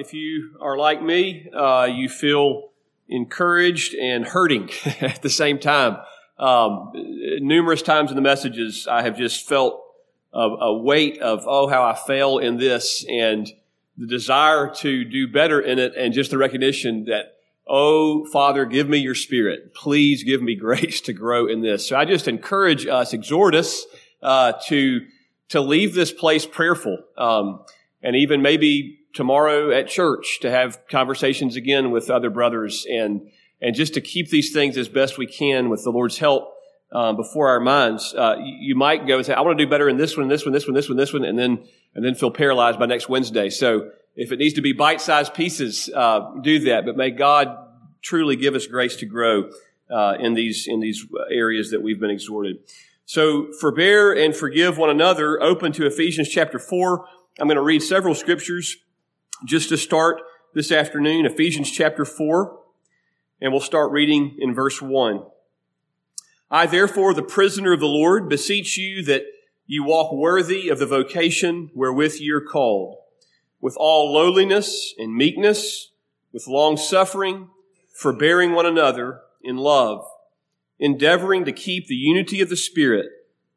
if you are like me, uh, you feel encouraged and hurting at the same time. Um, numerous times in the messages, I have just felt a, a weight of, oh, how I fail in this and the desire to do better in it and just the recognition that, oh, Father, give me your spirit. Please give me grace to grow in this. So I just encourage us, exhort us, uh, to, to leave this place prayerful. Um, and even maybe tomorrow at church to have conversations again with other brothers and, and just to keep these things as best we can with the Lord's help um, before our minds. Uh, you, might go and say, "I want to do better in this one, this one, this one, this one, this one," and then and then feel paralyzed by next Wednesday. So if it needs to be bite-sized pieces, uh, do that. But may God truly give us grace to grow uh, in these in these areas that we've been exhorted. So forbear and forgive one another. Open to Ephesians chapter four. I'm going to read several scriptures just to start this afternoon. Ephesians chapter four, and we'll start reading in verse one. I therefore, the prisoner of the Lord, beseech you that you walk worthy of the vocation wherewith you are called, with all lowliness and meekness, with long suffering, forbearing one another in love, endeavoring to keep the unity of the Spirit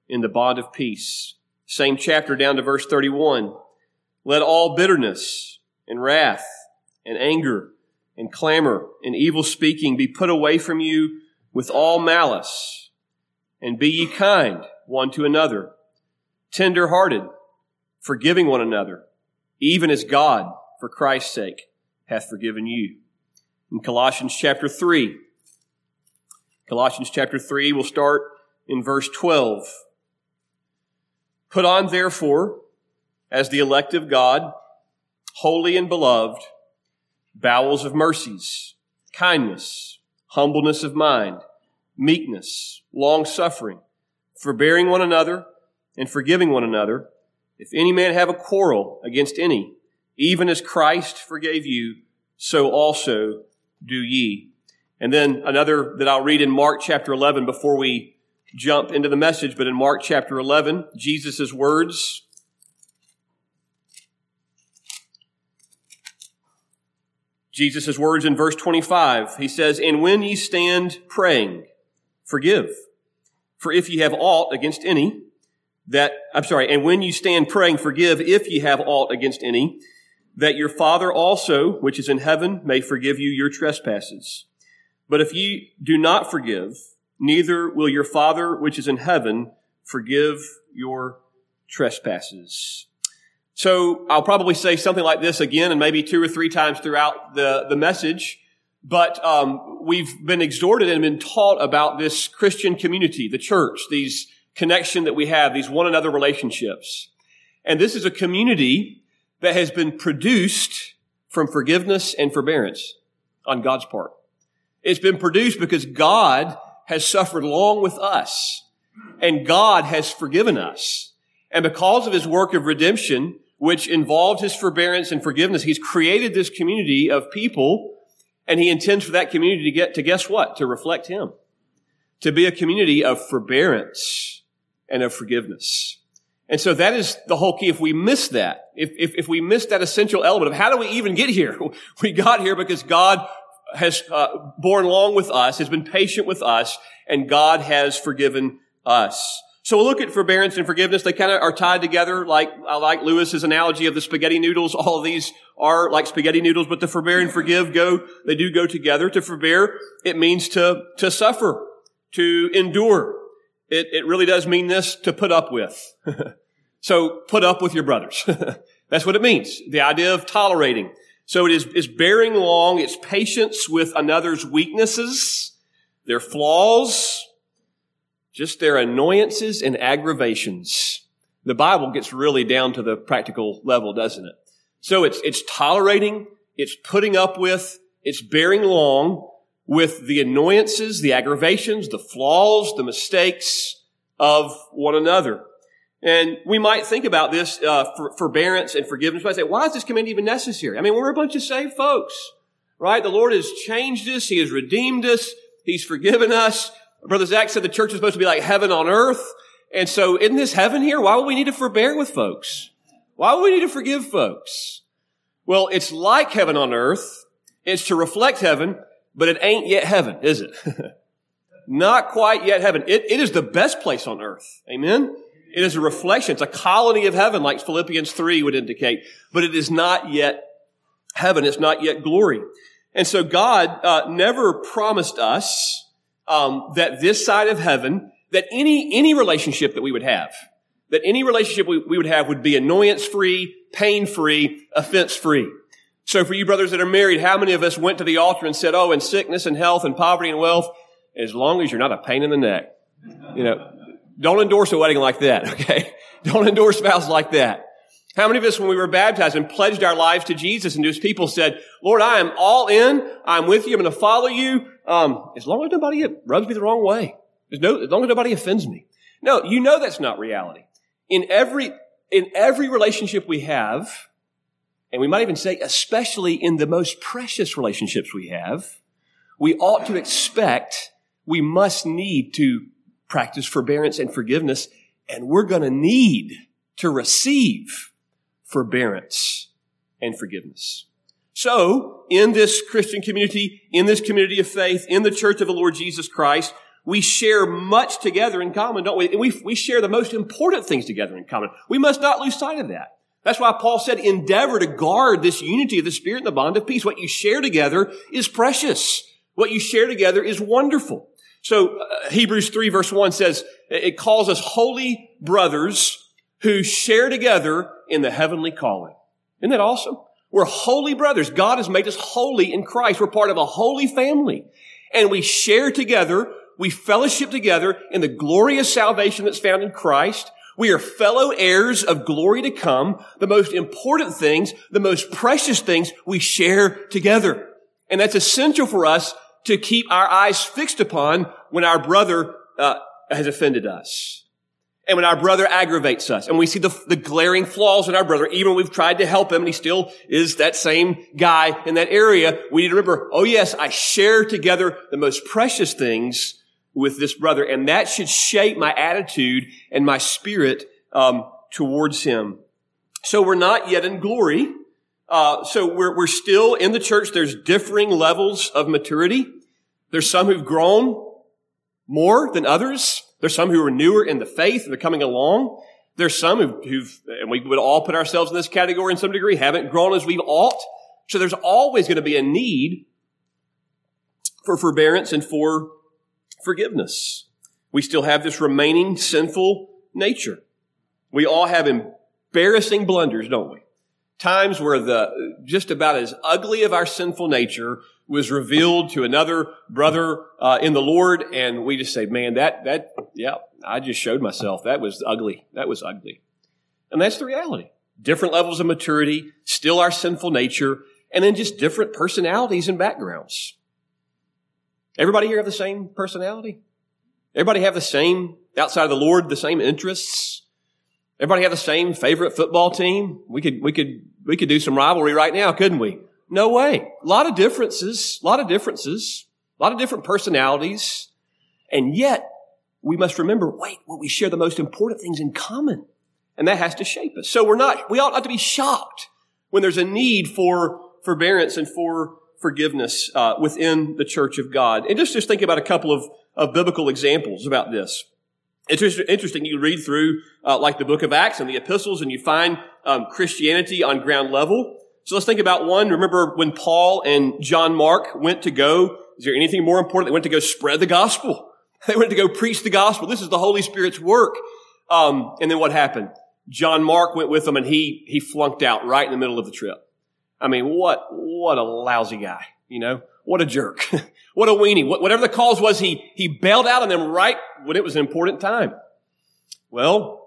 in the bond of peace. Same chapter down to verse 31. Let all bitterness and wrath and anger and clamor and evil speaking be put away from you with all malice and be ye kind one to another, tender hearted, forgiving one another, even as God, for Christ's sake, hath forgiven you. In Colossians chapter 3, Colossians chapter 3, we'll start in verse 12. Put on, therefore, as the elect of God, holy and beloved, bowels of mercies, kindness, humbleness of mind, meekness, long suffering, forbearing one another, and forgiving one another. If any man have a quarrel against any, even as Christ forgave you, so also do ye. And then another that I'll read in Mark chapter 11 before we jump into the message, but in Mark chapter 11, Jesus' words. Jesus' words in verse 25. He says, And when ye stand praying, forgive. For if ye have aught against any, that, I'm sorry, and when you stand praying, forgive if ye have aught against any, that your Father also, which is in heaven, may forgive you your trespasses. But if ye do not forgive, neither will your Father, which is in heaven, forgive your trespasses. So I'll probably say something like this again and maybe two or three times throughout the, the message. But um, we've been exhorted and been taught about this Christian community, the church, these connection that we have, these one another relationships. And this is a community that has been produced from forgiveness and forbearance on God's part. It's been produced because God has suffered long with us and God has forgiven us. And because of his work of redemption, which involved his forbearance and forgiveness, he's created this community of people and he intends for that community to get to guess what? To reflect him. To be a community of forbearance and of forgiveness. And so that is the whole key. If we miss that, if, if, if we miss that essential element of how do we even get here? We got here because God has uh, borne long with us, has been patient with us, and God has forgiven us. So we'll look at forbearance and forgiveness. They kind of are tied together, like I like Lewis's analogy of the spaghetti noodles. All these are like spaghetti noodles, but to forbear and forgive go, they do go together. To forbear, it means to, to suffer, to endure. It, it really does mean this, to put up with. so put up with your brothers. That's what it means. The idea of tolerating. So it is, is bearing along, it's patience with another's weaknesses, their flaws, just their annoyances and aggravations. The Bible gets really down to the practical level, doesn't it? So it's, it's tolerating, it's putting up with, it's bearing long with the annoyances, the aggravations, the flaws, the mistakes of one another. And we might think about this uh, for, forbearance and forgiveness. But say, why is this command even necessary? I mean, we're a bunch of saved folks, right? The Lord has changed us. He has redeemed us. He's forgiven us. Brother Zach said the church is supposed to be like heaven on earth. And so in this heaven here, why would we need to forbear with folks? Why would we need to forgive folks? Well, it's like heaven on earth. It's to reflect heaven, but it ain't yet heaven, is it? Not quite yet heaven. It, it is the best place on earth. Amen? It is a reflection. It's a colony of heaven, like Philippians 3 would indicate, but it is not yet heaven. It's not yet glory. And so God uh, never promised us um, that this side of heaven, that any any relationship that we would have, that any relationship we, we would have would be annoyance free, pain free, offense free. So for you brothers that are married, how many of us went to the altar and said, "Oh, in sickness and health and poverty and wealth, as long as you're not a pain in the neck, you know, don't endorse a wedding like that, okay? Don't endorse vows like that. How many of us, when we were baptized and pledged our lives to Jesus and to his people said, Lord, I am all in. I'm with you. I'm going to follow you. Um, as long as nobody rubs me the wrong way. No, as long as nobody offends me. No, you know that's not reality. In every, in every relationship we have, and we might even say, especially in the most precious relationships we have, we ought to expect, we must need to practice forbearance and forgiveness, and we're going to need to receive forbearance and forgiveness. So, in this Christian community, in this community of faith, in the church of the Lord Jesus Christ, we share much together in common, don't we? And we, we share the most important things together in common. We must not lose sight of that. That's why Paul said, endeavor to guard this unity of the Spirit and the bond of peace. What you share together is precious. What you share together is wonderful. So uh, Hebrews 3 verse 1 says, it calls us holy brothers who share together in the heavenly calling. Isn't that awesome? We're holy brothers. God has made us holy in Christ. We're part of a holy family. And we share together, we fellowship together in the glorious salvation that's found in Christ. We are fellow heirs of glory to come. The most important things, the most precious things we share together. And that's essential for us to keep our eyes fixed upon when our brother uh, has offended us. And when our brother aggravates us and we see the, the glaring flaws in our brother, even we've tried to help him and he still is that same guy in that area, we need to remember, oh yes, I share together the most precious things with this brother. And that should shape my attitude and my spirit um, towards him. So we're not yet in glory. Uh, so we're, we're still in the church. There's differing levels of maturity. There's some who've grown more than others. There's some who are newer in the faith and they're coming along. There's some who've, and we would all put ourselves in this category in some degree, haven't grown as we ought. So there's always going to be a need for forbearance and for forgiveness. We still have this remaining sinful nature. We all have embarrassing blunders, don't we? Times where the, just about as ugly of our sinful nature was revealed to another brother uh, in the Lord, and we just say, "Man, that that yeah, I just showed myself. That was ugly. That was ugly." And that's the reality. Different levels of maturity, still our sinful nature, and then just different personalities and backgrounds. Everybody here have the same personality? Everybody have the same, outside of the Lord, the same interests? Everybody have the same favorite football team? We could, we could, we could do some rivalry right now, couldn't we? No way. A lot of differences, a lot of differences, a lot of different personalities. And yet, we must remember, wait, well, we share the most important things in common. And that has to shape us. So we're not, we ought not to be shocked when there's a need for forbearance and for forgiveness uh, within the church of God. And just, just think about a couple of, of biblical examples about this. It's interesting. You read through uh, like the book of Acts and the epistles and you find um, Christianity on ground level. So let's think about one. Remember when Paul and John Mark went to go, is there anything more important? They went to go spread the gospel. They went to go preach the gospel. This is the Holy Spirit's work. Um, and then what happened? John Mark went with them and he, he flunked out right in the middle of the trip. I mean, what, what a lousy guy, you know? What a jerk. what a weenie. whatever the cause was, he, he bailed out on them right when it was an important time. Well,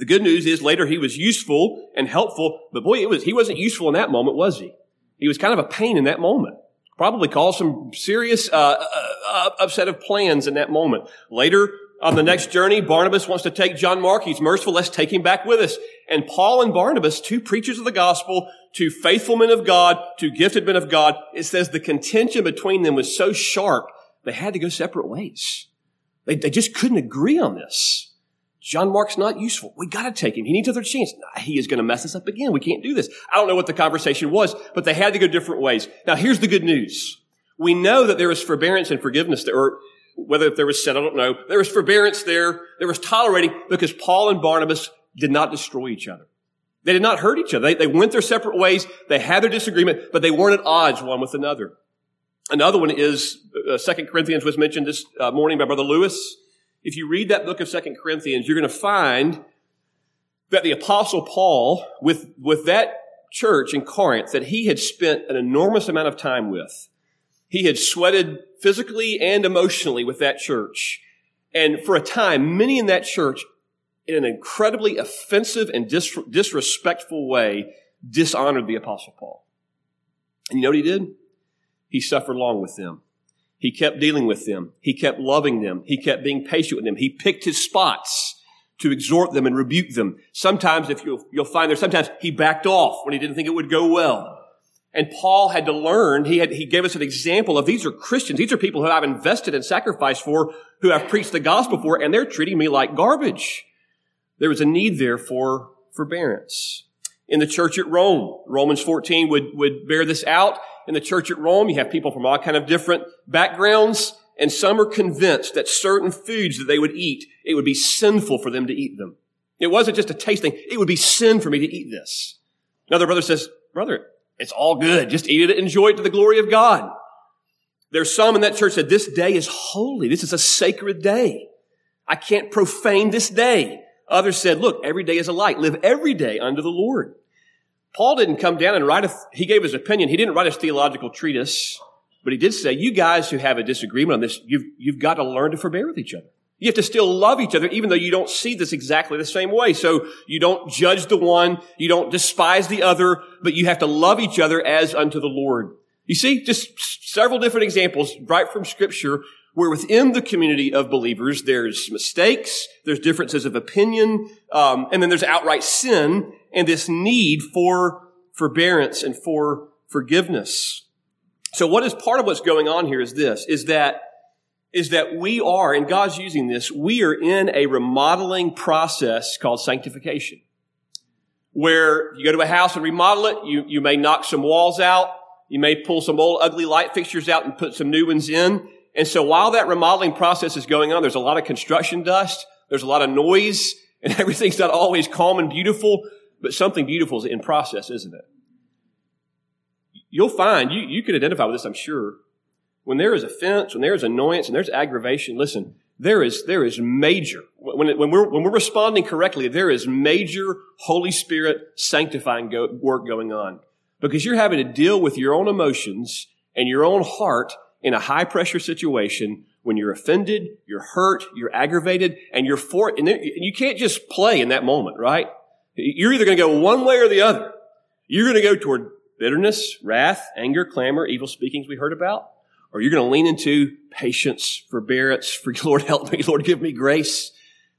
the good news is later he was useful and helpful, but boy, it was, he wasn't useful in that moment, was he? He was kind of a pain in that moment. Probably caused some serious uh, uh, uh, upset of plans in that moment. Later on the next journey, Barnabas wants to take John Mark. He's merciful. Let's take him back with us. And Paul and Barnabas, two preachers of the gospel, two faithful men of God, two gifted men of God, it says the contention between them was so sharp, they had to go separate ways. They, they just couldn't agree on this. John Mark's not useful. We got to take him. He needs another chance. He is going to mess us up again. We can't do this. I don't know what the conversation was, but they had to go different ways. Now, here's the good news. We know that there was forbearance and forgiveness there, or whether there was sin, I don't know. There was forbearance there. There was tolerating because Paul and Barnabas did not destroy each other. They did not hurt each other. They, they went their separate ways. They had their disagreement, but they weren't at odds one with another. Another one is uh, Second Corinthians was mentioned this uh, morning by Brother Lewis. If you read that book of Second Corinthians, you're going to find that the Apostle Paul, with, with that church in Corinth that he had spent an enormous amount of time with, he had sweated physically and emotionally with that church. And for a time, many in that church, in an incredibly offensive and dis- disrespectful way, dishonored the Apostle Paul. And you know what he did? He suffered long with them. He kept dealing with them. He kept loving them. He kept being patient with them. He picked his spots to exhort them and rebuke them. Sometimes, if you'll, you'll find there, sometimes he backed off when he didn't think it would go well. And Paul had to learn, he had, he gave us an example of these are Christians. These are people who I've invested and sacrificed for, who I've preached the gospel for, and they're treating me like garbage. There was a need there for forbearance. In the church at Rome, Romans 14 would, would bear this out. In the church at Rome, you have people from all kind of different backgrounds, and some are convinced that certain foods that they would eat, it would be sinful for them to eat them. It wasn't just a taste thing. It would be sin for me to eat this. Another brother says, brother, it's all good. Just eat it, and enjoy it to the glory of God. There's some in that church that this day is holy. This is a sacred day. I can't profane this day. Others said, look, every day is a light. Live every day under the Lord. Paul didn't come down and write a, he gave his opinion. He didn't write a theological treatise, but he did say, you guys who have a disagreement on this, you've, you've got to learn to forbear with each other. You have to still love each other, even though you don't see this exactly the same way. So you don't judge the one, you don't despise the other, but you have to love each other as unto the Lord. You see, just several different examples right from scripture where within the community of believers, there's mistakes, there's differences of opinion, um, and then there's outright sin and this need for forbearance and for forgiveness. So what is part of what's going on here is this, is that is that we are, and God's using this, we are in a remodeling process called sanctification. Where you go to a house and remodel it, you, you may knock some walls out, you may pull some old ugly light fixtures out and put some new ones in. And so while that remodeling process is going on, there's a lot of construction dust, there's a lot of noise, and everything's not always calm and beautiful, but something beautiful is in process, isn't it? You'll find, you, you can identify with this, I'm sure, when there is offense, when there is annoyance, and there's aggravation, listen, there is, there is major, when, when, we're, when we're responding correctly, there is major Holy Spirit sanctifying go, work going on. Because you're having to deal with your own emotions and your own heart in a high pressure situation when you're offended, you're hurt, you're aggravated, and you're for, and you can't just play in that moment, right? You're either going to go one way or the other. You're going to go toward bitterness, wrath, anger, clamor, evil speakings we heard about, or you're going to lean into patience, forbearance, for Lord help me, Lord give me grace.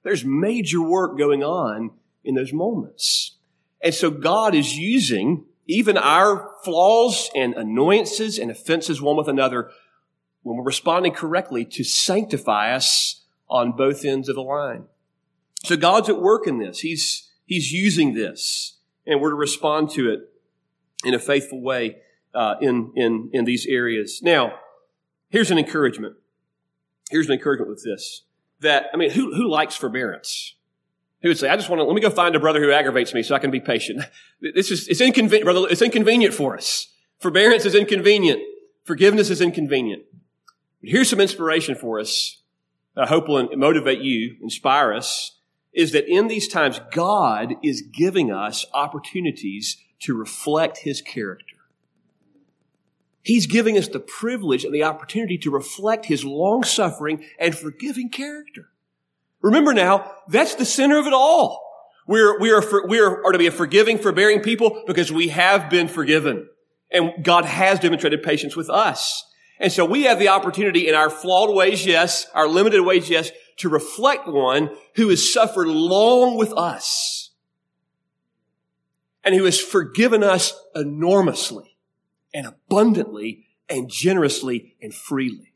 There's major work going on in those moments. And so God is using even our flaws and annoyances and offenses one with another when we're responding correctly to sanctify us on both ends of the line. So God's at work in this. He's, He's using this and we're to respond to it in a faithful way uh, in, in, in these areas. Now, Here's an encouragement. Here's an encouragement with this. That, I mean, who, who likes forbearance? Who would say, I just want to, let me go find a brother who aggravates me so I can be patient. This is, it's inconvenient, brother. It's inconvenient for us. Forbearance is inconvenient. Forgiveness is inconvenient. But here's some inspiration for us. I hope will motivate you, inspire us, is that in these times, God is giving us opportunities to reflect His character. He's giving us the privilege and the opportunity to reflect his long suffering and forgiving character. Remember now, that's the center of it all. We're, we are, for, we are, are to be a forgiving, forbearing people because we have been forgiven. And God has demonstrated patience with us. And so we have the opportunity in our flawed ways, yes, our limited ways, yes, to reflect one who has suffered long with us and who has forgiven us enormously and abundantly and generously and freely.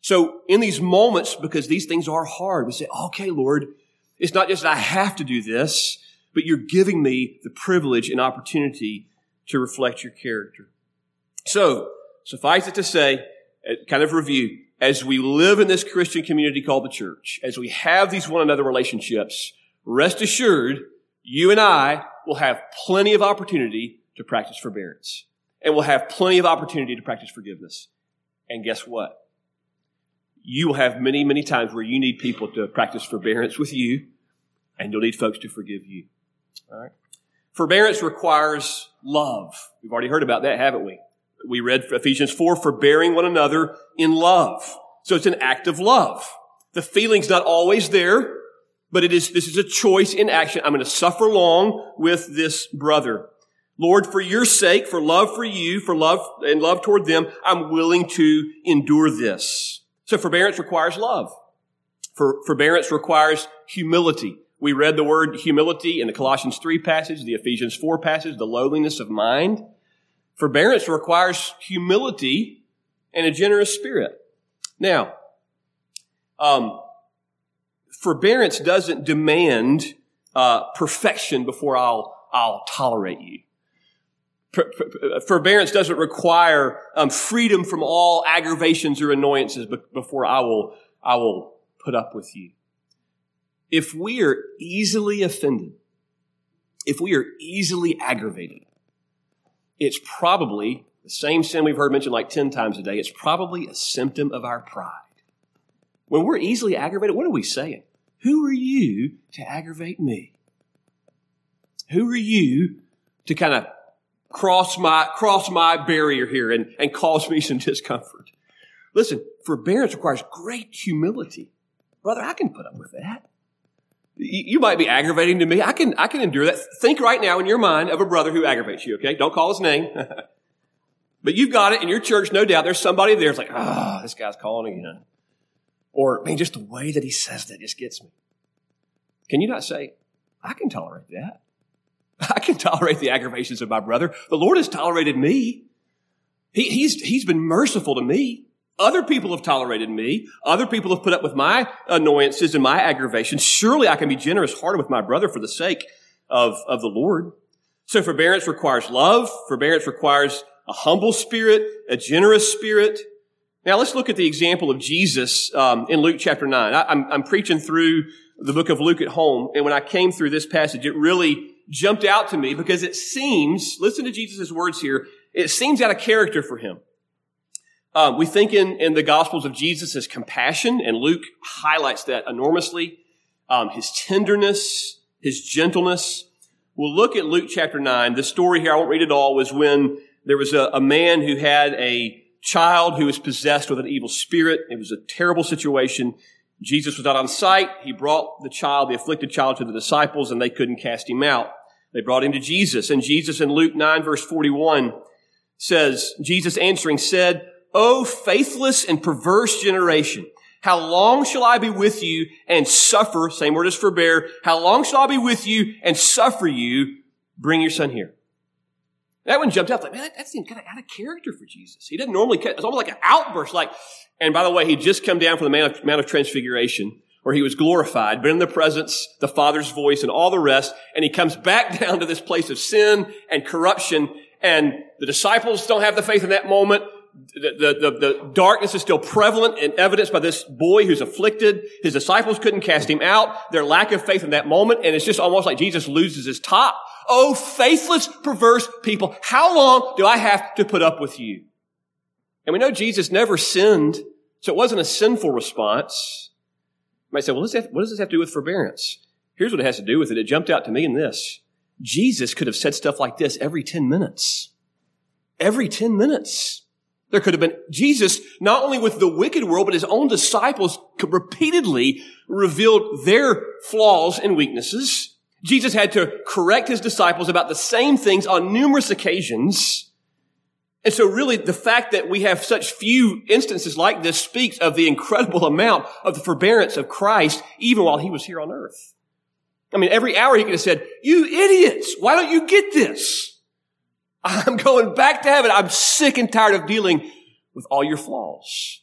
So in these moments, because these things are hard, we say, okay, Lord, It's not just that I have to do this, but you're giving me the privilege and opportunity to reflect your character. So, suffice it to say, uh, kind of review, as we live in this Christian community called the church, as we have these one another relationships, rest assured, you and I will have plenty of opportunity to practice forbearance. And we'll have plenty of opportunity to practice forgiveness. And guess what? You will have many, many times where you need people to practice forbearance with you, and you'll need folks to forgive you. All right? Forbearance requires love. We've already heard about that, haven't we? We read Ephesians 4, forbearing one another in love. So it's an act of love. The feeling's not always there, but it is, this is a choice in action. I'm going to suffer long with this brother. Lord, for your sake, for love for you, for love and love toward them, I'm willing to endure this. So forbearance requires love. For, forbearance requires humility. We read the word humility in the Colossians 3 passage, the Ephesians 4 passage, the lowliness of mind. Forbearance requires humility and a generous spirit. Now, um, forbearance doesn't demand uh, perfection before I'll I'll tolerate you. Forbearance doesn't require um, freedom from all aggravations or annoyances before I will I will put up with you if we are easily offended, if we are easily aggravated, it's probably the same sin we've heard mentioned like 10 times a day. It's probably a symptom of our pride. When we're easily aggravated, what are we saying? Who are you to aggravate me? Who are you to kind of cross my, cross my barrier here and, and cause me some discomfort? Listen, forbearance requires great humility. Brother, I can put up with that. You might be aggravating to me. I can, I can endure that. Think right now in your mind of a brother who aggravates you, okay? Don't call his name. but you've got it in your church, no doubt. There's somebody there. It's like, ah, oh, this guy's calling again. Or, man, just the way that he says that just gets me. Can you not say, I can tolerate that? I can tolerate the aggravations of my brother. The Lord has tolerated me. He, he's, he's been merciful to me. Other people have tolerated me. Other people have put up with my annoyances and my aggravations. Surely I can be generous hearted with my brother for the sake of, of the Lord. So forbearance requires love. Forbearance requires a humble spirit, a generous spirit. Now let's look at the example of Jesus um, in Luke chapter 9. I, I'm, I'm preaching through the book of Luke at home, and when I came through this passage, it really jumped out to me because it seems, listen to Jesus' words here, it seems out of character for him. Uh, we think in, in the Gospels of Jesus as compassion, and Luke highlights that enormously. Um, his tenderness, his gentleness. We'll look at Luke chapter 9. The story here, I won't read it all, was when there was a, a man who had a child who was possessed with an evil spirit. It was a terrible situation. Jesus was not on site. He brought the child, the afflicted child, to the disciples, and they couldn't cast him out. They brought him to Jesus. And Jesus in Luke 9, verse 41 says, Jesus answering said, O faithless and perverse generation, how long shall I be with you and suffer? Same word as forbear. How long shall I be with you and suffer you? Bring your son here. That one jumped out like, man, that, that seemed kind of out of character for Jesus. He doesn't normally, it's almost like an outburst. Like, and by the way, he'd just come down from the Mount of, Mount of Transfiguration where he was glorified, been in the presence, the Father's voice and all the rest. And he comes back down to this place of sin and corruption. And the disciples don't have the faith in that moment the, the, the, darkness is still prevalent and evidenced by this boy who's afflicted. His disciples couldn't cast him out. Their lack of faith in that moment. And it's just almost like Jesus loses his top. Oh, faithless, perverse people. How long do I have to put up with you? And we know Jesus never sinned. So it wasn't a sinful response. You might say, well, what does this have to do with forbearance? Here's what it has to do with it. It jumped out to me in this. Jesus could have said stuff like this every 10 minutes. Every 10 minutes. There could have been Jesus, not only with the wicked world, but his own disciples could repeatedly revealed their flaws and weaknesses. Jesus had to correct his disciples about the same things on numerous occasions. And so really the fact that we have such few instances like this speaks of the incredible amount of the forbearance of Christ even while he was here on earth. I mean, every hour he could have said, you idiots, why don't you get this? I'm going back to heaven. I'm sick and tired of dealing with all your flaws.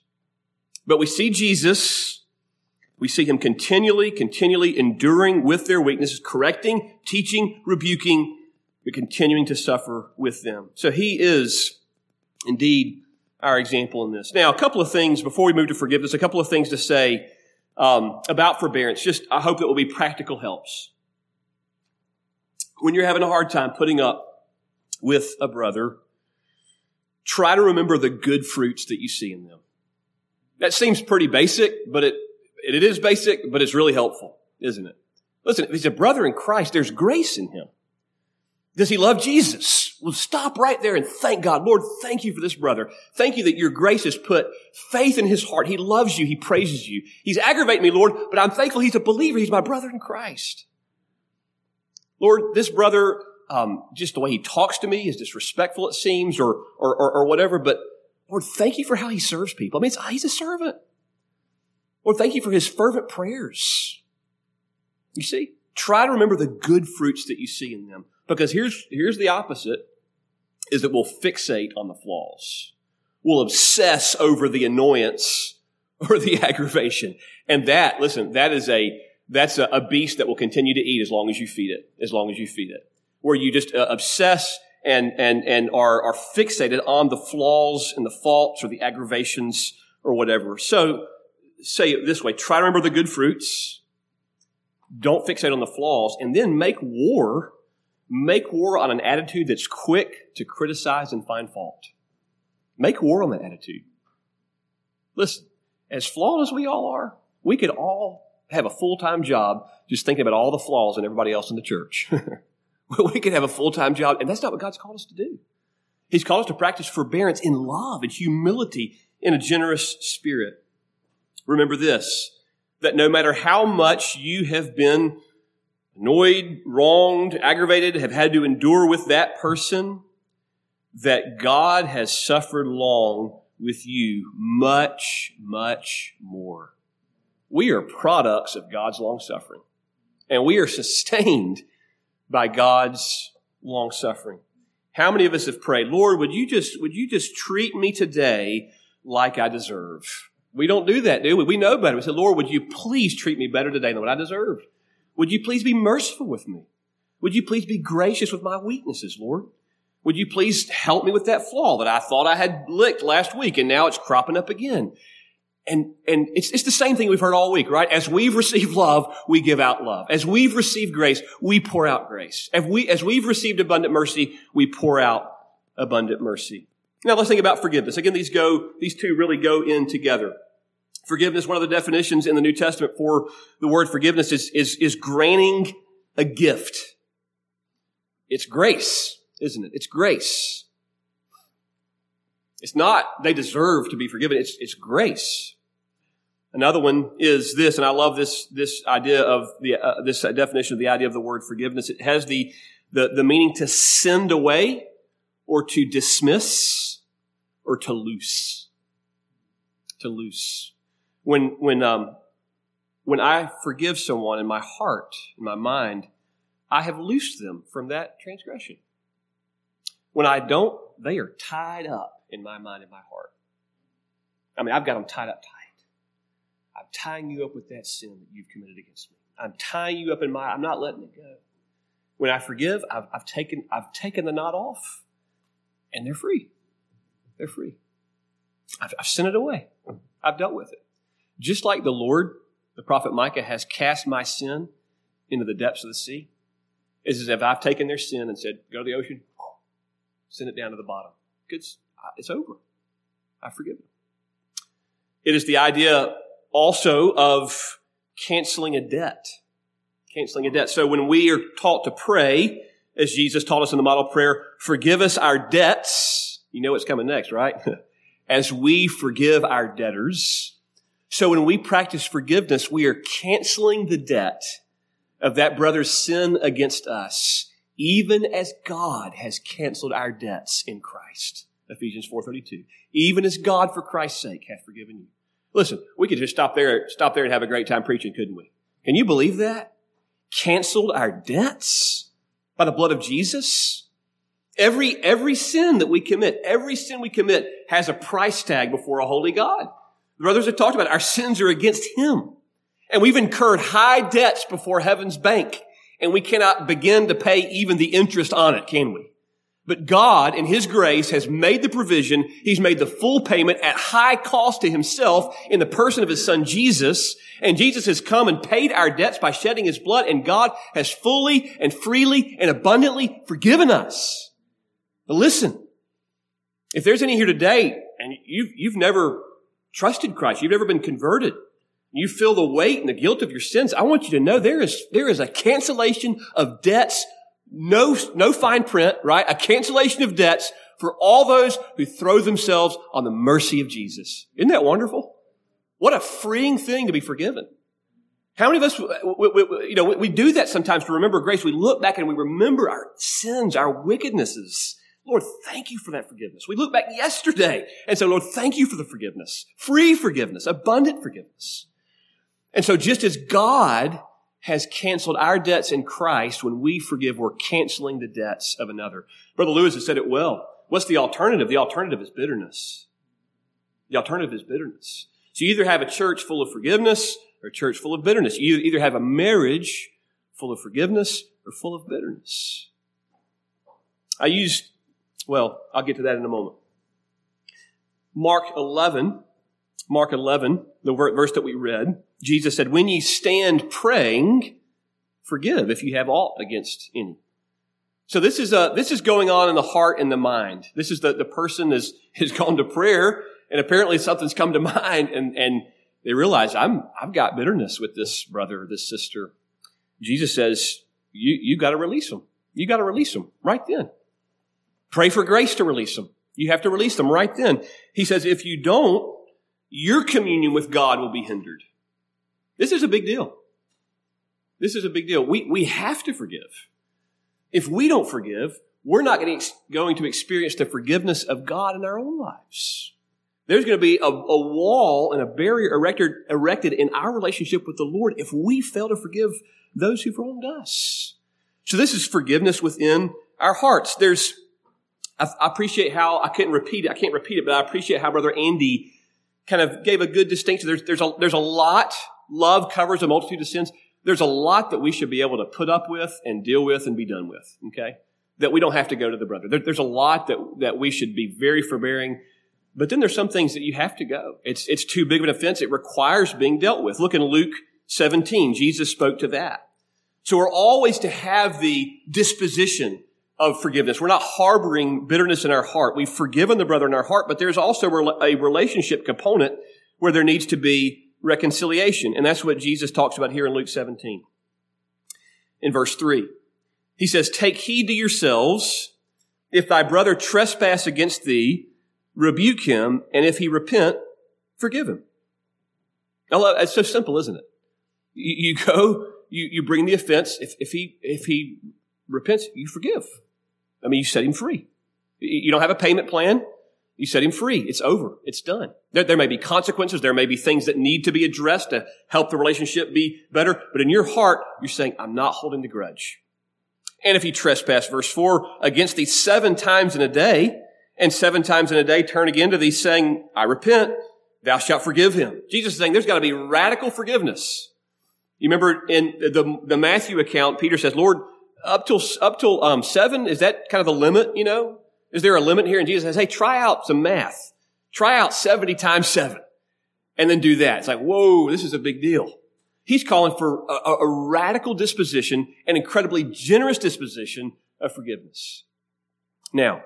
But we see Jesus We see him continually, continually enduring with their weaknesses, correcting, teaching, rebuking, but continuing to suffer with them. So he is indeed our example in this. Now, a couple of things before we move to forgiveness, a couple of things to say um, about forbearance. Just, I hope that will be practical helps. When you're having a hard time putting up with a brother, try to remember the good fruits that you see in them. That seems pretty basic, but it, it is basic, but it's really helpful, isn't it? Listen, if he's a brother in Christ, there's grace in him. Does he love Jesus? Well, stop right there and thank God. Lord, thank you for this brother. Thank you that your grace has put faith in his heart. He loves you. He praises you. He's aggravating me, Lord, but I'm thankful he's a believer. He's my brother in Christ. Lord, this brother, um, just the way he talks to me is disrespectful, it seems, or, or, or, or whatever, but Lord, thank you for how he serves people. I mean, he's a servant. Lord, thank you for his fervent prayers. You see, try to remember the good fruits that you see in them. Because here's, here's the opposite, is that we'll fixate on the flaws. We'll obsess over the annoyance or the aggravation. And that, listen, that is a, that's a, a, beast that will continue to eat as long as you feed it, as long as you feed it. Where you just uh, obsess and, and, and are, are fixated on the flaws and the faults or the aggravations or whatever. So, say it this way, try to remember the good fruits. Don't fixate on the flaws and then make war Make war on an attitude that's quick to criticize and find fault. Make war on that attitude. Listen, as flawed as we all are, we could all have a full-time job just thinking about all the flaws in everybody else in the church. we could have a full-time job, and that's not what God's called us to do. He's called us to practice forbearance in love and humility in a generous spirit. Remember this, that no matter how much you have been annoyed, wronged, aggravated, have had to endure with that person, that God has suffered long with you much, much more. We are products of God's long suffering, and we are sustained by God's long suffering. How many of us have prayed, Lord, would you just, would you just treat me today like I deserve? We don't do that, do we? We know better. We say, Lord, would you please treat me better today than what I deserve? Would you please be merciful with me? Would you please be gracious with my weaknesses, Lord? Would you please help me with that flaw that I thought I had licked last week and now it's cropping up again? And, and it's, it's the same thing we've heard all week, right? As we've received love, we give out love. As we've received grace, we pour out grace. As, we, as we've received abundant mercy, we pour out abundant mercy. Now let's think about forgiveness. Again, these go, these two really go in together. Forgiveness, one of the definitions in the New Testament for the word forgiveness is, is, is granting a gift. It's grace, isn't it? It's grace. It's not they deserve to be forgiven. It's, it's grace. Another one is this, and I love this, this idea of the, uh, this definition of the idea of the word forgiveness. It has the, the, the meaning to send away or to dismiss or to loose. To loose when when um, when I forgive someone in my heart, in my mind, I have loosed them from that transgression. When I don't, they are tied up in my mind and my heart. I mean, I've got them tied up. I'm tying you up with that sin that you've committed against me. I'm tying you up in my. I'm not letting it go. When I forgive, I've, I've taken I've taken the knot off, and they're free. They're free. I've, I've sent it away. I've dealt with it. Just like the Lord, the prophet Micah, has cast my sin into the depths of the sea, It's as if I've taken their sin and said, go to the ocean, send it down to the bottom. It's, it's over. I forgive them. It is the idea also of canceling a debt. Canceling a debt. So when we are taught to pray, as Jesus taught us in the model prayer, forgive us our debts. You know what's coming next, right? as we forgive our debtors, so when we practice forgiveness, we are canceling the debt of that brother's sin against us, even as God has canceled our debts in Christ. Ephesians 4.32. Even as God, for Christ's sake, hath forgiven you. Listen, we could just stop there, stop there and have a great time preaching, couldn't we? Can you believe that? Canceled our debts by the blood of Jesus? Every, every sin that we commit, every sin we commit has a price tag before a holy God. The brothers have talked about it. Our sins are against Him. And we've incurred high debts before heaven's bank, and we cannot begin to pay even the interest on it, can we? But God, in His grace, has made the provision. He's made the full payment at high cost to Himself in the person of His Son Jesus. And Jesus has come and paid our debts by shedding His blood, and God has fully and freely and abundantly forgiven us. But listen, if there's any here today, and you've, you've never trusted Christ, you've never been converted, you feel the weight and the guilt of your sins, I want you to know there is, there is a cancellation of debts no, no fine print, right? A cancellation of debts for all those who throw themselves on the mercy of Jesus. Isn't that wonderful? What a freeing thing to be forgiven. How many of us, we, we, you know, we do that sometimes to remember grace. We look back and we remember our sins, our wickednesses. Lord, thank you for that forgiveness. We look back yesterday and say, Lord, thank you for the forgiveness, free forgiveness, abundant forgiveness. And so just as God has canceled our debts in Christ when we forgive, we're canceling the debts of another. Brother Lewis has said it well. What's the alternative? The alternative is bitterness. The alternative is bitterness. So you either have a church full of forgiveness or a church full of bitterness. You either have a marriage full of forgiveness or full of bitterness. I used, well, I'll get to that in a moment. Mark 11, Mark 11, the verse that we read, Jesus said, when ye stand praying, forgive if you have aught against any. So this is, uh, this is going on in the heart and the mind. This is the, the person has, has gone to prayer and apparently something's come to mind and, and they realize I'm, I've got bitterness with this brother this sister. Jesus says, you, you got to release them. You got to release them right then. Pray for grace to release them. You have to release them right then. He says, if you don't, your communion with God will be hindered. This is a big deal. This is a big deal. We, we have to forgive. If we don't forgive, we're not going to experience the forgiveness of God in our own lives. There's going to be a, a wall and a barrier erected, erected in our relationship with the Lord if we fail to forgive those who've wronged us. So this is forgiveness within our hearts. There's, I, I appreciate how, I couldn't repeat it, I can't repeat it, but I appreciate how Brother Andy kind of gave a good distinction. There's, there's a, there's a lot love covers a multitude of sins. There's a lot that we should be able to put up with and deal with and be done with, okay? That we don't have to go to the brother. There, there's a lot that, that we should be very forbearing. But then there's some things that you have to go. It's, it's too big of an offense. It requires being dealt with. Look in Luke 17. Jesus spoke to that. So we're always to have the disposition of forgiveness. We're not harboring bitterness in our heart. We've forgiven the brother in our heart, but there's also a relationship component where there needs to be reconciliation. And that's what Jesus talks about here in Luke 17. In verse 3, he says, Take heed to yourselves. If thy brother trespass against thee, rebuke him, and if he repent, forgive him. It's so simple, isn't it? You, you go, you, you bring the offense. If, if he, if he repents, you forgive. I mean, you set him free. You don't have a payment plan. You set him free. It's over. It's done. There, there, may be consequences. There may be things that need to be addressed to help the relationship be better. But in your heart, you're saying, I'm not holding the grudge. And if he trespass, verse four, against thee seven times in a day, and seven times in a day turn again to thee saying, I repent, thou shalt forgive him. Jesus is saying there's got to be radical forgiveness. You remember in the, the Matthew account, Peter says, Lord, up till, up till, um, seven, is that kind of the limit, you know? Is there a limit here? And Jesus says, hey, try out some math. Try out 70 times 7 and then do that. It's like, whoa, this is a big deal. He's calling for a, a radical disposition, an incredibly generous disposition of forgiveness. Now,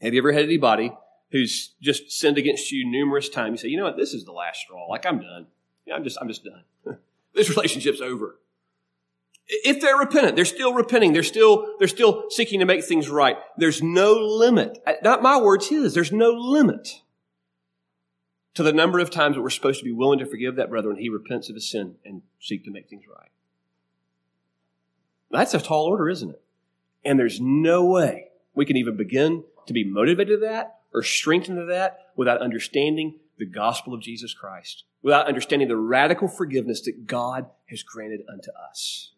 have you ever had anybody who's just sinned against you numerous times? You say, you know what, this is the last straw. Like I'm done. Yeah, I'm just, I'm just done. this relationship's over if they're repentant, they're still repenting. They're still, they're still seeking to make things right. There's no limit. Uh, not my words, his. There's no limit to the number of times that we're supposed to be willing to forgive that brother when he repents of his sin and seek to make things right. That's a tall order, isn't it? And there's no way we can even begin to be motivated to that or strengthened to that without understanding the gospel of Jesus Christ, without understanding the radical forgiveness that God has granted unto us.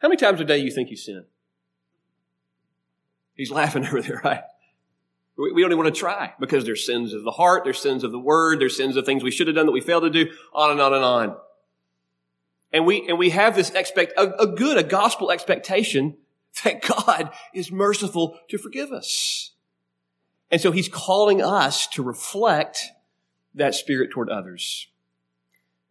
How many times a day you think you sin? He's laughing over there, right? We don't even want to try because there's sins of the heart, there's sins of the word, there's sins of things we should have done that we failed to do, on and on and on. And we, and we have this expect, a, a good, a gospel expectation that God is merciful to forgive us. And so he's calling us to reflect that spirit toward others.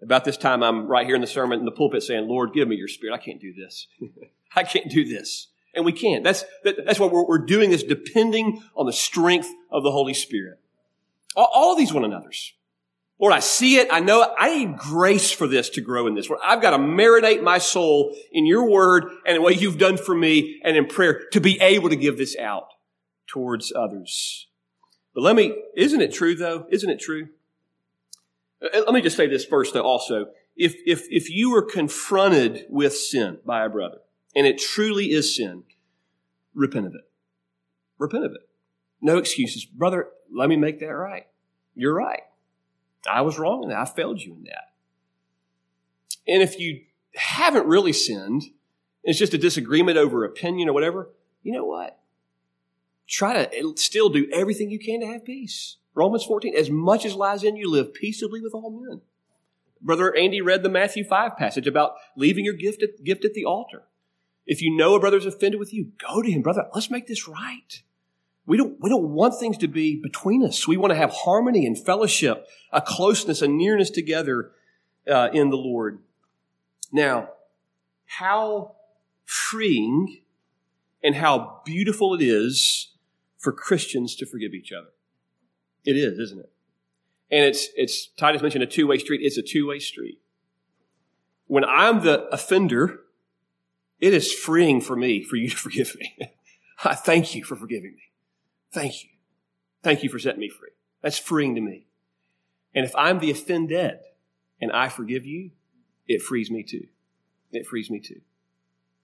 About this time, I'm right here in the sermon in the pulpit saying, Lord, give me your spirit. I can't do this. I can't do this. And we can't. That's, that, that's what we're, we're, doing is depending on the strength of the Holy Spirit. All, all these one another's. Lord, I see it. I know it. I need grace for this to grow in this. Lord, I've got to marinate my soul in your word and in what you've done for me and in prayer to be able to give this out towards others. But let me, isn't it true though? Isn't it true? Uh, let me just say this first though also. If, if, if you are confronted with sin by a brother, and it truly is sin, repent of it. Repent of it. No excuses. Brother, let me make that right. You're right. I was wrong in that. I failed you in that. And if you haven't really sinned, it's just a disagreement over opinion or whatever, you know what? Try to still do everything you can to have peace. Romans 14, as much as lies in you, live peaceably with all men. Brother Andy read the Matthew 5 passage about leaving your gift at, gift at the altar. If you know a brother's offended with you, go to him, brother. Let's make this right. We don't, we don't want things to be between us. We want to have harmony and fellowship, a closeness, a nearness together uh, in the Lord. Now, how freeing and how beautiful it is for Christians to forgive each other. It is, isn't it? And it's, it's, Titus mentioned a two-way street. It's a two-way street. When I'm the offender, it is freeing for me, for you to forgive me. I thank you for forgiving me. Thank you. Thank you for setting me free. That's freeing to me. And if I'm the offended and I forgive you, it frees me too. It frees me too.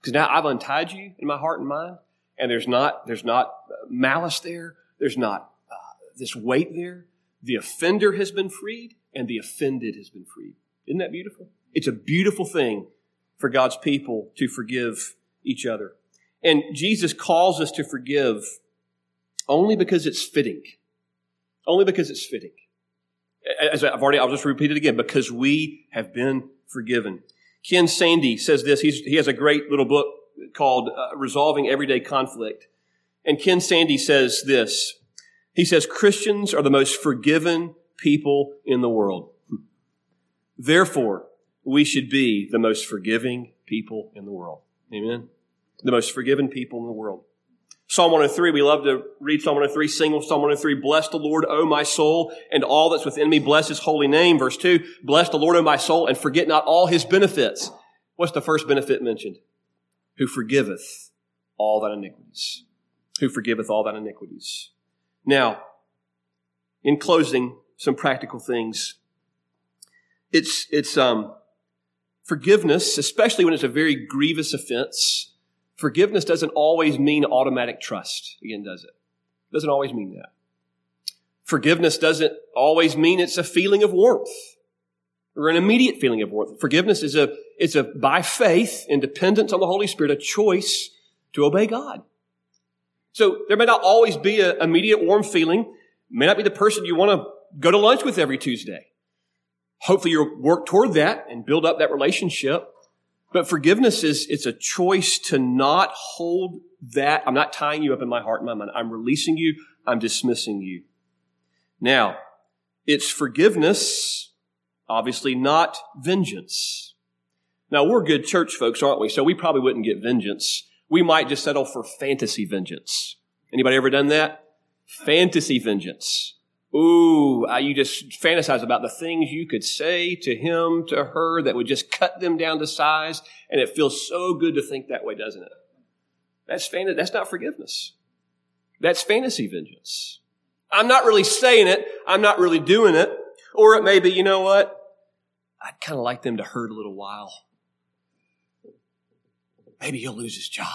Because now I've untied you in my heart and mind, and there's not, there's not malice there. There's not this weight there. The offender has been freed, and the offended has been freed. Isn't that beautiful? It's a beautiful thing for God's people to forgive each other. And Jesus calls us to forgive only because it's fitting. Only because it's fitting. As I've already, I'll just repeat it again, because we have been forgiven. Ken Sande says this. He's, he has a great little book called uh, Resolving Everyday Conflict. And Ken Sande says this. He says, Christians are the most forgiven people in the world. Therefore, we should be the most forgiving people in the world. Amen. The most forgiven people in the world. Psalm 103, we love to read Psalm 103, single Psalm 103, bless the Lord, O my soul, and all that's within me, bless his holy name. Verse 2, bless the Lord, O my soul, and forget not all his benefits. What's the first benefit mentioned? Who forgiveth all that iniquities. Who forgiveth all that iniquities. Now, in closing, some practical things. It's, it's, um, forgiveness, especially when it's a very grievous offense, Forgiveness doesn't always mean automatic trust. Again, does it? Doesn't always mean that. Forgiveness doesn't always mean it's a feeling of warmth or an immediate feeling of warmth. Forgiveness is a, it's a, by faith and dependence on the Holy Spirit, a choice to obey God. So there may not always be an immediate warm feeling. may not be the person you want to go to lunch with every Tuesday. Hopefully you'll work toward that and build up that relationship. But forgiveness is, it's a choice to not hold that. I'm not tying you up in my heart and my mind. I'm releasing you. I'm dismissing you. Now, it's forgiveness, obviously not vengeance. Now, we're good church folks, aren't we? So we probably wouldn't get vengeance. We might just settle for fantasy vengeance. Anybody ever done that? Fantasy vengeance. Ooh, uh, you just fantasize about the things you could say to him, to her, that would just cut them down to size. And it feels so good to think that way, doesn't it? That's fantasy. That's not forgiveness. That's fantasy vengeance. I'm not really saying it. I'm not really doing it. Or it may be, you know what? I'd kind of like them to hurt a little while. Maybe he'll lose his job.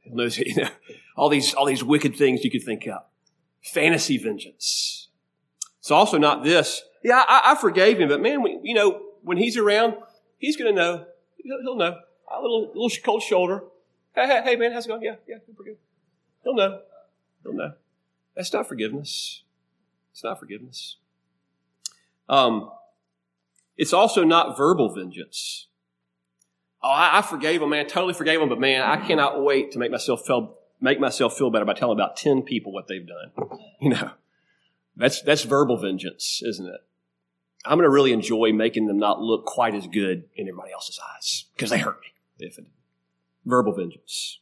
He'll lose, you know, all these, all these wicked things you could think of. Fantasy vengeance. It's also not this. Yeah, I, I forgave him, but man, we, you know, when he's around, he's going to know. He'll, he'll, know. A little, little cold shoulder. Hey, hey, hey, man, how's it going? Yeah, yeah, pretty good. He'll know. He'll know. That's not forgiveness. It's not forgiveness. Um, it's also not verbal vengeance. Oh, I, I forgave them, man. Totally forgave them, but man, I cannot wait to make myself feel make myself feel better by telling about ten people what they've done. You know, that's that's verbal vengeance, isn't it? I'm going to really enjoy making them not look quite as good in everybody else's eyes because they hurt me. If it, verbal vengeance.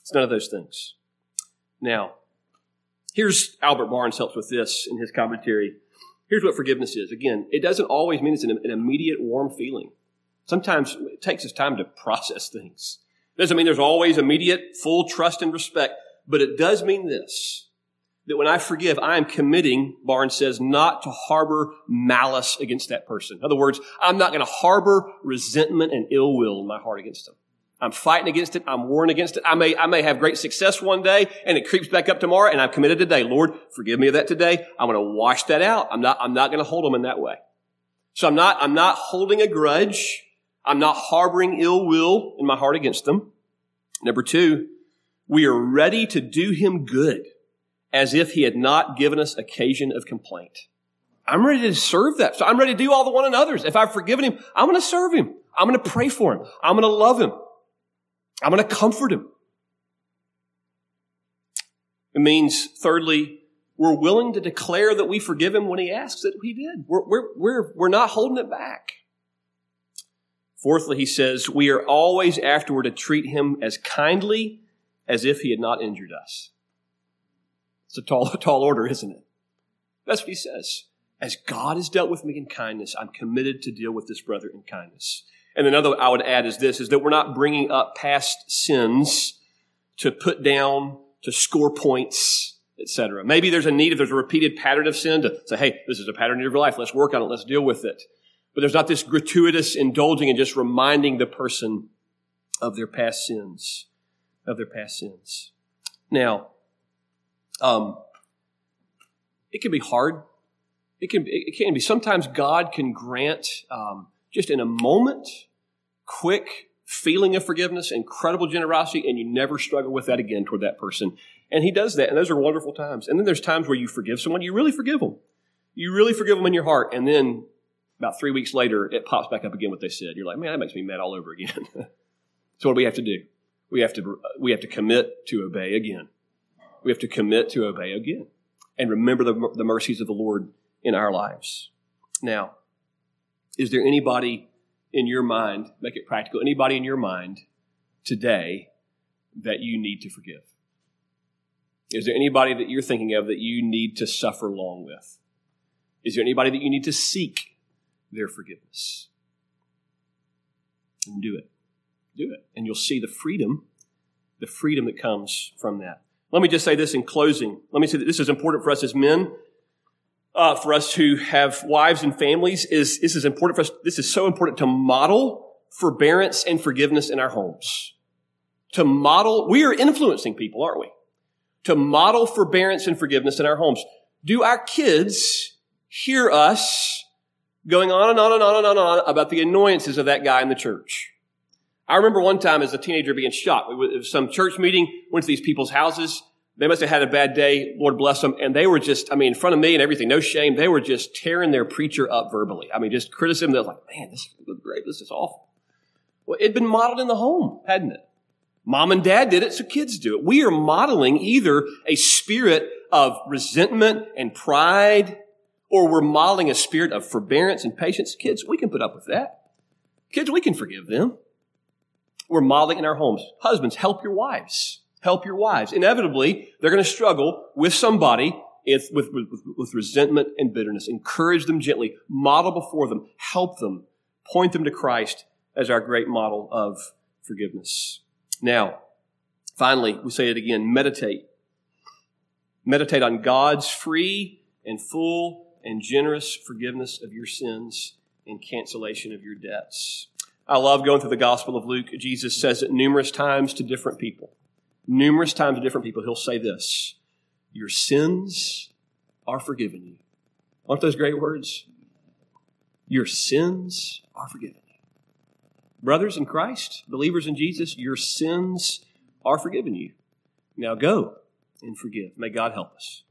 It's none of those things. Now, here's Albert Barnes helps with this in his commentary. Here's what forgiveness is. Again, it doesn't always mean it's an, an immediate warm feeling. Sometimes it takes us time to process things. It doesn't mean there's always immediate full trust and respect, but it does mean this. That when I forgive, I am committing, Barnes says, not to harbor malice against that person. In other words, I'm not going to harbor resentment and ill will in my heart against them. I'm fighting against it. I'm warring against it. I may, I may have great success one day and it creeps back up tomorrow and I'm committed today. Lord, forgive me of that today. I'm going to wash that out. I'm not, I'm not going to hold them in that way. So I'm not, I'm not holding a grudge. I'm not harboring ill will in my heart against them. Number two, we are ready to do him good as if he had not given us occasion of complaint. I'm ready to serve that. So I'm ready to do all the one another's. If I've forgiven him, I'm going to serve him. I'm going to pray for him. I'm going to love him. I'm going to comfort him. It means, thirdly, we're willing to declare that we forgive him when he asks that we did. We're, we're, we're, we're not holding it back. Fourthly, he says, we are always afterward to treat him as kindly as if he had not injured us. It's a tall, tall order, isn't it? That's what he says. As God has dealt with me in kindness, I'm committed to deal with this brother in kindness. And another I would add is this, is that we're not bringing up past sins to put down, to score points, etc. Maybe there's a need, if there's a repeated pattern of sin, to say, hey, this is a pattern in your life. Let's work on it. Let's deal with it. But there's not this gratuitous indulging and just reminding the person of their past sins, of their past sins. Now, um, it can be hard. It can, it can be. Sometimes God can grant, um, just in a moment, quick feeling of forgiveness, incredible generosity, and you never struggle with that again toward that person. And he does that, and those are wonderful times. And then there's times where you forgive someone, you really forgive them. You really forgive them in your heart, and then about three weeks later, it pops back up again what they said. You're like, man, that makes me mad all over again. so what do we have to do? We have to we have to commit to obey again. We have to commit to obey again, and remember the, the mercies of the Lord in our lives. Now, is there anybody in your mind, make it practical, anybody in your mind today that you need to forgive? Is there anybody that you're thinking of that you need to suffer long with? Is there anybody that you need to seek their forgiveness? And do it. Do it. And you'll see the freedom, the freedom that comes from that. Let me just say this in closing. Let me say that this is important for us as men uh, for us who have wives and families is this is important for us. This is so important to model forbearance and forgiveness in our homes. To model, we are influencing people, aren't we? To model forbearance and forgiveness in our homes. Do our kids hear us going on and on and on and on and on about the annoyances of that guy in the church? I remember one time as a teenager being shocked. It some church meeting, went to these people's houses, they must have had a bad day. Lord bless them. And they were just, I mean, in front of me and everything, no shame. They were just tearing their preacher up verbally. I mean, just criticism. They're like, man, this is great. This is awful. Well, it'd been modeled in the home, hadn't it? Mom and dad did it, so kids do it. We are modeling either a spirit of resentment and pride, or we're modeling a spirit of forbearance and patience. Kids, we can put up with that. Kids, we can forgive them. We're modeling in our homes. Husbands, help your wives help your wives. Inevitably, they're going to struggle with somebody with, with, with, resentment and bitterness. Encourage them gently, model before them, help them, point them to Christ as our great model of forgiveness. Now, finally, we say it again meditate. Meditate on God's free and full and generous forgiveness of your sins and cancellation of your debts. I love going through the Gospel of Luke. Jesus says it numerous times to different people numerous times to different people, he'll say this Your sins are forgiven you. Aren't those great words? Your sins are forgiven you. Brothers in Christ, believers in Jesus, your sins are forgiven you. Now go and forgive. May God help us.